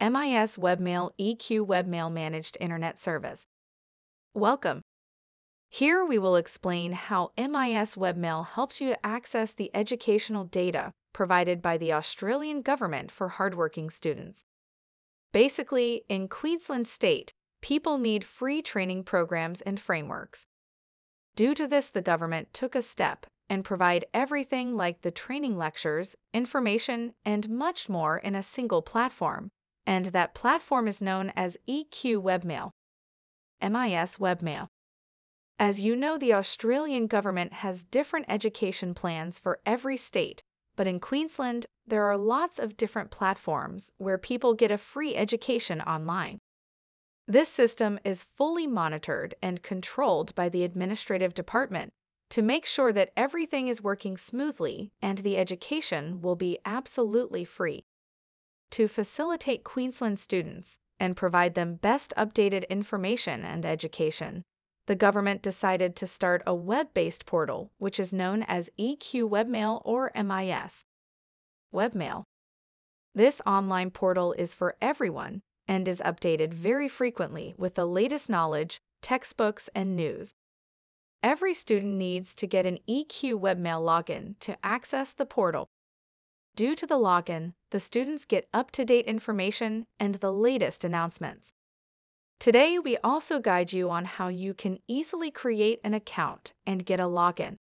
MIS Webmail EQ Webmail Managed Internet Service. Welcome. Here we will explain how MIS Webmail helps you access the educational data provided by the Australian government for hardworking students. Basically, in Queensland State, people need free training programs and frameworks. Due to this, the government took a step and provide everything like the training lectures, information, and much more in a single platform. And that platform is known as EQ Webmail, MIS Webmail. As you know, the Australian government has different education plans for every state, but in Queensland, there are lots of different platforms where people get a free education online. This system is fully monitored and controlled by the administrative department to make sure that everything is working smoothly and the education will be absolutely free. To facilitate Queensland students and provide them best updated information and education, the government decided to start a web based portal, which is known as EQ Webmail or MIS. Webmail. This online portal is for everyone and is updated very frequently with the latest knowledge, textbooks, and news. Every student needs to get an EQ Webmail login to access the portal. Due to the login, the students get up to date information and the latest announcements. Today, we also guide you on how you can easily create an account and get a login.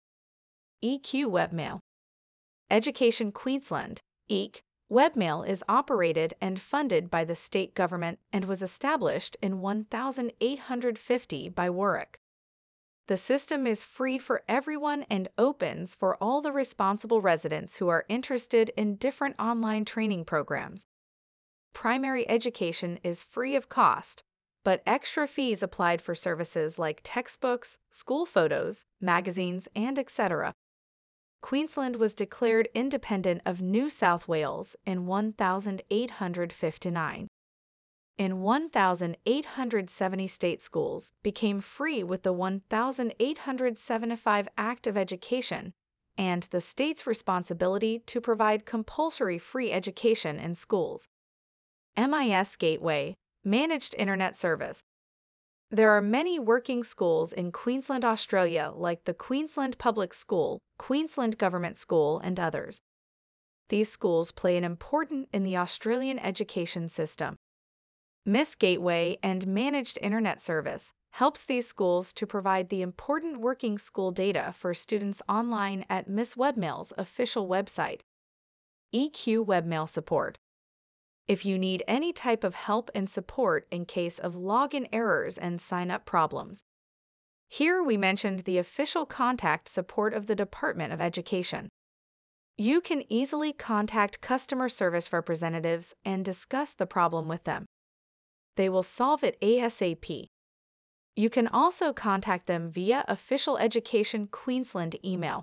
EQ Webmail Education Queensland, EEQ, Webmail is operated and funded by the state government and was established in 1850 by Warwick. The system is free for everyone and opens for all the responsible residents who are interested in different online training programs. Primary education is free of cost, but extra fees applied for services like textbooks, school photos, magazines, and etc. Queensland was declared independent of New South Wales in 1859 in 1,870 state schools became free with the 1,875 Act of Education and the state's responsibility to provide compulsory free education in schools. MIS Gateway Managed Internet Service There are many working schools in Queensland, Australia, like the Queensland Public School, Queensland Government School, and others. These schools play an important in the Australian education system. MIS Gateway and Managed Internet Service helps these schools to provide the important working school data for students online at MIS Webmail's official website. EQ Webmail Support If you need any type of help and support in case of login errors and sign up problems, here we mentioned the official contact support of the Department of Education. You can easily contact customer service representatives and discuss the problem with them they will solve it ASAP. You can also contact them via Official Education Queensland email.